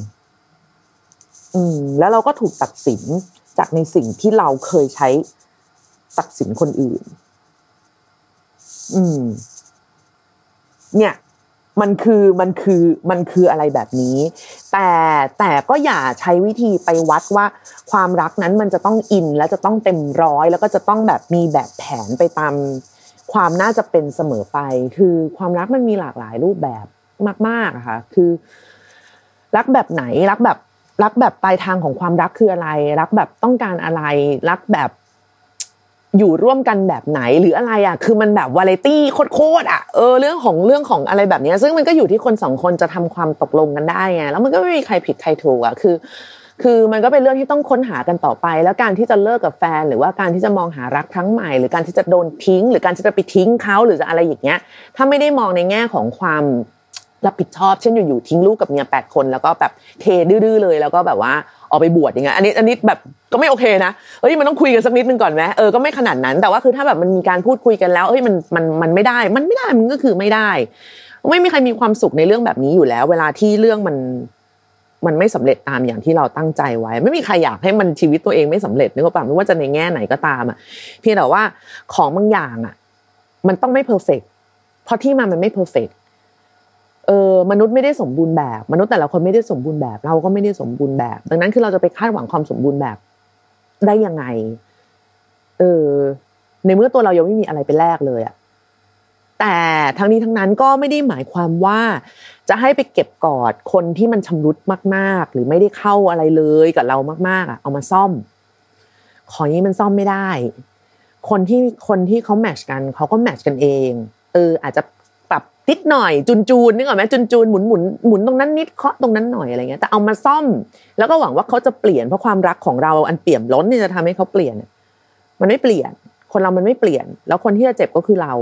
อืม แล้วเราก็ถูกตัดสินจากในสิ่งที่เราเคยใช้ตัดสินคนอื่น อืม เนี่ย มันคือมันคือมันคืออะไรแบบนี้ แต่แต่ก็อย่าใช้วิธีไปวัดว่าความรักนั้นมันจะต้องอินและจะต้องเต็มร้อยแล้วก็จะต้องแบบมีแบบแผนไปตามความน่าจะเป็นเสมอไป คือความรักมันมีหลากหลายรูปแบบมากๆค่ะคือ รักแบบไหนรักแบบรักแบบปลายทางของความรักคืออะไร รักแบบต้องการอะไร รักแบบ อยู่ร่วมกันแบบไหนหรืออะไรอะคือมันแบบวาไรตี้โคตรๆอะเออเรื่องของเรื่องของอะไรแบบนี้ซึ่งมันก็อยู่ที่คนสองคนจะทำความตกลงกันได้ไงแล้วมันก็ไม่มีใครผิดใครถูกอะคือ คือมันก็เป็นเรื่องที่ต้องค้นหากันต่อไป แล้วการที่จะเลิกกับแฟน หรือว่าการที่จะมองหารักครั้งใหม่ หรือการที่จะโดนทิ้ง หรือการที่จะไปทิ้งเขาหรือจะอะไรอย่างเงี้ย ถ้าไม่ได้มองในแง่ของความรับผิดชอบเช่นอยู่ๆทิ้งลูกกับเมียแปดคนแล้วก็แบบเทดื้อเลยแล้วก็แบบว่า ออกไปบวชอย่างเงี้ยอันนี้อันนี้แบบก็ไม่โอเคนะเฮ้ยมันต้องคุยกันสักนิดนึงก่อนไหมเออก็ไม่ขนาดนั้น แต่ว่าคือถ้าแบบมันมีการพูดคุยกันแล้วเฮ้ยมันมันมันไม่ได้ มันไม่ได้มันก็คือไม่ได้ ไม่มีใครมีความสุขในเรื่องแบบนี้อยู่แล้ว เวลาที่เรื่องมันมันไม่สำเร็จตามอย่างที่เราตั้งใจไว้ ไม่มีใครอยากให้มันชีวิตตัวเองไม่สำเร็จนึกว่าป่ะไม่ว่าจะในแง่ไหนก็ตามอะเพียงแต่ว่าของบางอย่างอะ มันต้องไม่ perfect เพราะที่มามันไม่ perfect เออมนุษย์ไม่ได้สมบูรณ์แบบ มนุษย์แต่ละคนไม่ได้สมบูรณ์แบบ เราก็ไม่ได้สมบูรณ์แบบ ดังนั้นคือเราจะไปคาดหวังความสมบูรณ์แบบ ได้ยังไง เออ ในเมื่อตัวเรายังไม่มีอะไรเป็นแรกเลยอะแต่ทั้งนี้ทั้งนั้นก็ไม่ได้หมายความว่า จะให้ไปเก็บกอดคนที่มันชำรุดมาก ๆ หรือไม่ได้เข้าอะไรเลยกับเรามาก ๆอะเอามาซ่อม ของนี้มันซ่อมไม่ได้ คนที่คนที่เขาแมทชกันเขาก็แมทชกันเองเอออาจจะ นิดหน่อยจุนจูนนึกออกไหมจุนจูนหมุนหมุนหมุนตรงนั้นนิดเคาะตรงนั้นหน่อยอะไรเงี้ยแต่เอามาซ่อม แล้วก็หวังว่าเขาจะเปลี่ยนเพราะความรักของเราอันเปี่ยมล้นเนี่ยจะทำให้เขาเปลี่ยน มันไม่เปลี่ยน คนเรามันไม่เปลี่ยน แล้วคนที่จะเจ็บก็คือเรา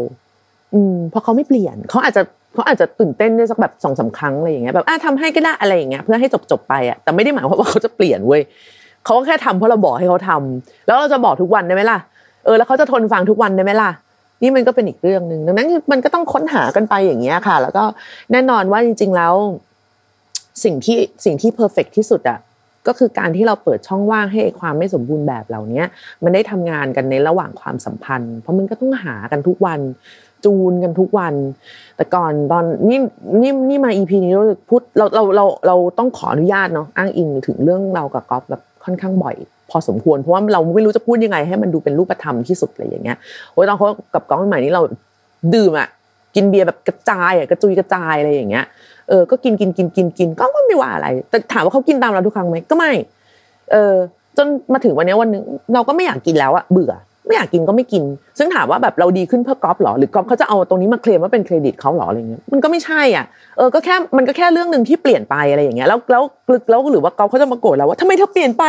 อืมเพราะเขาไม่เปลี่ยนเขาอาจจะเขาอาจจะตื่นเต้นได้สักแบบสองสาครั้งอะไรอย่างเงี้ยแบบอะทำให้ก็ได้อะไรอย่างเงี้ยเพื่อให้จบจบไปอะแต่ไม่ได้หมายความว่าเขาจะเปลี่ยนเว้ยเขาก็แค่ทำเพราะเราบอกให้เขาทำแล้วเราจะบอกทุกวันได้ไหมล่ะเออแล้วเขาจะทนฟังทุกวันได้ไหมล่ะ นี่มันก็เป็นอีกเรื่องหนึ่งดังนั้นมันก็ต้องค้นหากันไปอย่างเงี้ยค่ะ แล้วก็แน่นอนว่าจริง ๆ แล้ว สิ่งที่สิ่งที่เพอร์เฟกที่สุดอะก็คือการที่เราเปิดช่องว่างให้ความไม่สมบูรณ์แบบเหล่านี้มันได้ทำงานกันในระหว่างความสัมพันธ์ เพราะมันก็ต้องหากันทุกวันจูนกันทุกวัน แต่ก่อนตอนนี่นี่นี่มาอีพีนี้เราพูดเราเราเราเราต้องขออนุญาตเนาะอ้างอิงถึงเรื่องเรากับก๊อฟแบบค่อนข้างบ่อย พอสมควร เพราะว่าเราไม่รู้จะพูดยังไง ให้มันดูเป็นรูปธรรมที่สุดอะไรอย่างเงี้ยโอ้ยตอนเขากับก้องใหม่นี้เราดื่มอะกินเบียร์แบบกระจายอะกระจุยกระจายอะไรอย่างเงี้ยเออก็กินกินกินกินกินก็ไม่ว่าอะไร แต่ถามว่าเขากินตามเราทุกครั้งไหมก็ไม่ เออจนมาถึงวันนี้วันนึงเราก็ไม่อยากกินแล้วอะเบื่อ ไม่อยากกินก็ไม่กิน ซึ่งถามว่าแบบเราดีขึ้นเพื่อกอล์ฟหรอหรือกอล์ฟเขาจะเอาตรงนี้มาเคลมว่าเป็นเครดิตเขาหรออะไรเงี้ยมันก็ไม่ใช่อะเออก็แค่มันก็แค่เรื่องหนึ่งที่เปลี่ยนไปอะไรอย่างเงี้ยแล้วแล้วแล้วหรือว่ากอล์ฟเขาจะมาโกรธเราว่าทำไมเธอเปลี่ยนไป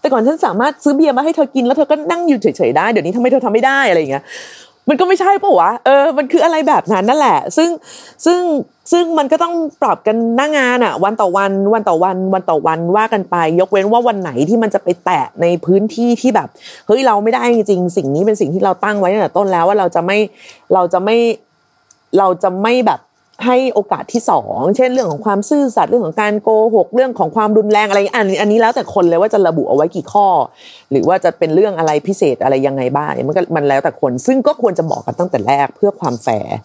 แต่ก่อนฉันสามารถซื้อเบียร์มาให้เธอกินแล้วเธอก็นั่งอยู่เฉยๆได้เดี๋ยวนี้ทำไมเธอทำไม่ได้อะไรอย่างเงี้ย มันก็ไม่ใช่ปะวะเออมันคืออะไรแบบนั้นนั่นแหละ ซึ่งซึ่งซึ่งมันก็ต้องปรับกันหน้างานอะวันต่อวันวันต่อวันวันต่อวันว่ากันไป ยกเว้นว่าวันไหนที่มันจะไปแตะในพื้นที่ที่แบบเฮ้ยเราไม่ได้จริงสิ่งนี้เป็นสิ่งที่เราตั้งไว้ตั้งแต่ต้นแล้วว่าเราจะไม่เราจะไม่เราจะไม่แบบ ให้โอกาสที่สองเช่นเรื่องของความซื่อสัตย์เรื่องของการโกหกเรื่องของความรุนแรงอะไรอันอันนี้แล้วแต่คนเลยว่าจะระบุเอาไว้กี่ข้อ หรือว่าจะเป็นเรื่องอะไรพิเศษอะไรยังไงบ้างมันก็มันแล้วแต่คน ซึ่งก็ควรจะบอกกันตั้งแต่แรกเพื่อความแฟร์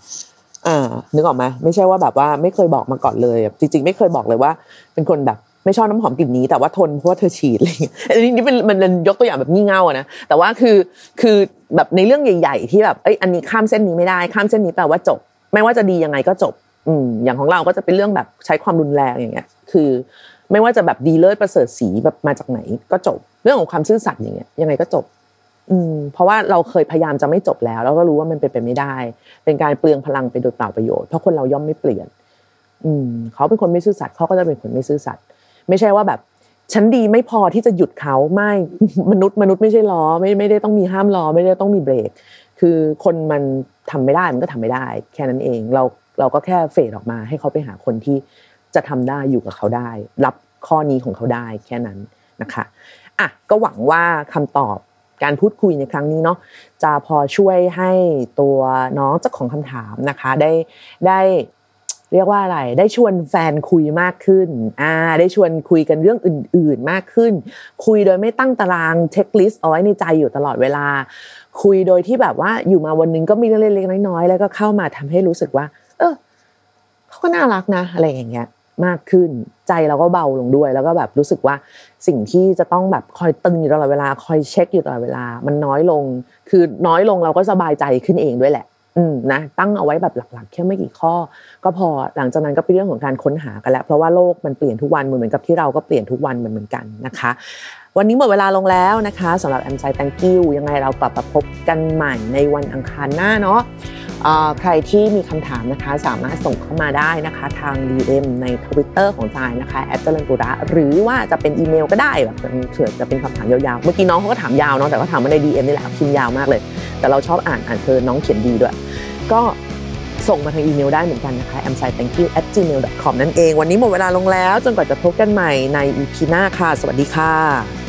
อ่านึกออกไหมไม่ใช่ว่าแบบว่าไม่เคยบอกมาก่อนเลย จริง ๆ ไม่เคยบอกเลยว่า เป็นคนแบบไม่ชอบน้ำหอมกลิ่นนี้แต่ว่าทนเพราะว่าเธอฉีดอะไรเงี้ยอันนี้นี่เป็นมันยกตัวอย่างแบบงี่เง่าอะนะแต่ว่าคือคือแบบในเรื่องใหญ่ ๆ ที่แบบเอ้ยอันนี้ข้ามเส้นนี้ไม่ได้ข้ามเส้นนี้แปลว่าจบ ไม่ว่าจะดียังไงก็จบ อืมอย่างของเราก็จะเป็นเรื่องแบบใช้ความรุนแรงอย่างเงี้ย คือ ไม่ว่าจะแบบดีเลิศประเสริฐสีแบบมาจากไหน ก็จบ เรื่องของความซื่อสัตย์อย่างเงี้ยยังไงก็จบ อืม เพราะว่าเราเคยพยายามจะไม่จบแล้ว แล้วก็รู้ว่ามันเป็นไปไม่ได้ เป็นการเปลืองพลังไปโดยเปล่าประโยชน์เพราะคนเราย่อมไม่เปลี่ยน อืม เขาเป็นคนไม่ซื่อสัตย์เขาก็จะเป็นคนไม่ซื่อสัตย์ไม่ใช่ว่าแบบฉันดีไม่พอที่จะหยุดเขาไม่มนุษย์มนุษย์ไม่ใช่ล้อไม่ไม่ได้ต้องมีห้ามล้อไม่ได้ต้องมีเบรก คือคนมันทำไม่ได้มันก็ทำไม่ได้ แค่นั้นเองเรา เราก็แค่เฟดออกมา ให้เขาไปหาคนที่จะทำได้อยู่กับเขาได้ รับข้อนี้ของเขาได้แค่นั้นนะคะอะก็หวังว่าคำตอบการพูดคุยในครั้งนี้เนาะจะพอช่วยให้ตัวน้องเจ้าของคำถามนะคะ ได้ได้เรียกว่าอะไร ได้ชวนแฟนคุยมากขึ้นอ่าได้ชวนคุยกันเรื่องอื่น ๆมากขึ้น คุยโดยไม่ตั้งตารางเช็คลิสต์เอาไว้ในใจอยู่ตลอดเวลา คุยโดยที่แบบว่าอยู่มาวันนึงก็มีเรื่องเล็กๆน้อยๆแล้วก็เข้ามาทำให้รู้สึกว่า ก็น่ารักนะอะไรอย่างเงี้ยมากขึ้นใจเราก็เบาลงด้วย แล้วก็แบบรู้สึกว่าสิ่งที่จะต้องแบบคอยตึงอยู่ตลอดเวลาคอยเช็คอยู่ตลอดเวลา มันน้อยลง คือน้อยลงเราก็สบายใจขึ้นเองด้วยแหละ อืมนะตั้งเอาไว้แบบหลักๆ แค่ไม่กี่ข้อ ก็พอหลังจากนั้นก็เป็นเรื่องของการค้นหากันแล้วเพราะว่าโลกมันเปลี่ยนทุกวันเหมือนกับที่เราก็เปลี่ยนทุกวันเหมือนกันนะคะวันนี้หมดเวลาลงแล้วนะคะสำหรับแอมไซต์ thank you ยังไงเรากลับมาพบกันใหม่ในวันอังคารหน้าเนาะ ใครที่มีคำถามนะคะสามารถส่งเข้ามาได้นะคะทาง DM ใน Twitter ของจายนะคะแอดเจริญปุระหรือว่าจะเป็นอีเมลก็ได้แบบเผื่อจะเป็นคำถามยาวๆ เมื่อกี้น้องเขาก็ถามยาวเนาะแต่ก็ถามมาใน DM นี่แหละพิมพ์ยาวมากเลย แต่เราชอบอ่านอ่านเธอน้องเขียนดีด้วย ก็ส่งมาทางอีเมลได้เหมือนกันนะคะ a m s i t h a n k y o u at gmail com นั่นเอง วันนี้หมดเวลาลงแล้ว จนกว่าจะพบกันใหม่ใน EP หน้าค่ะ สวัสดีค่ะ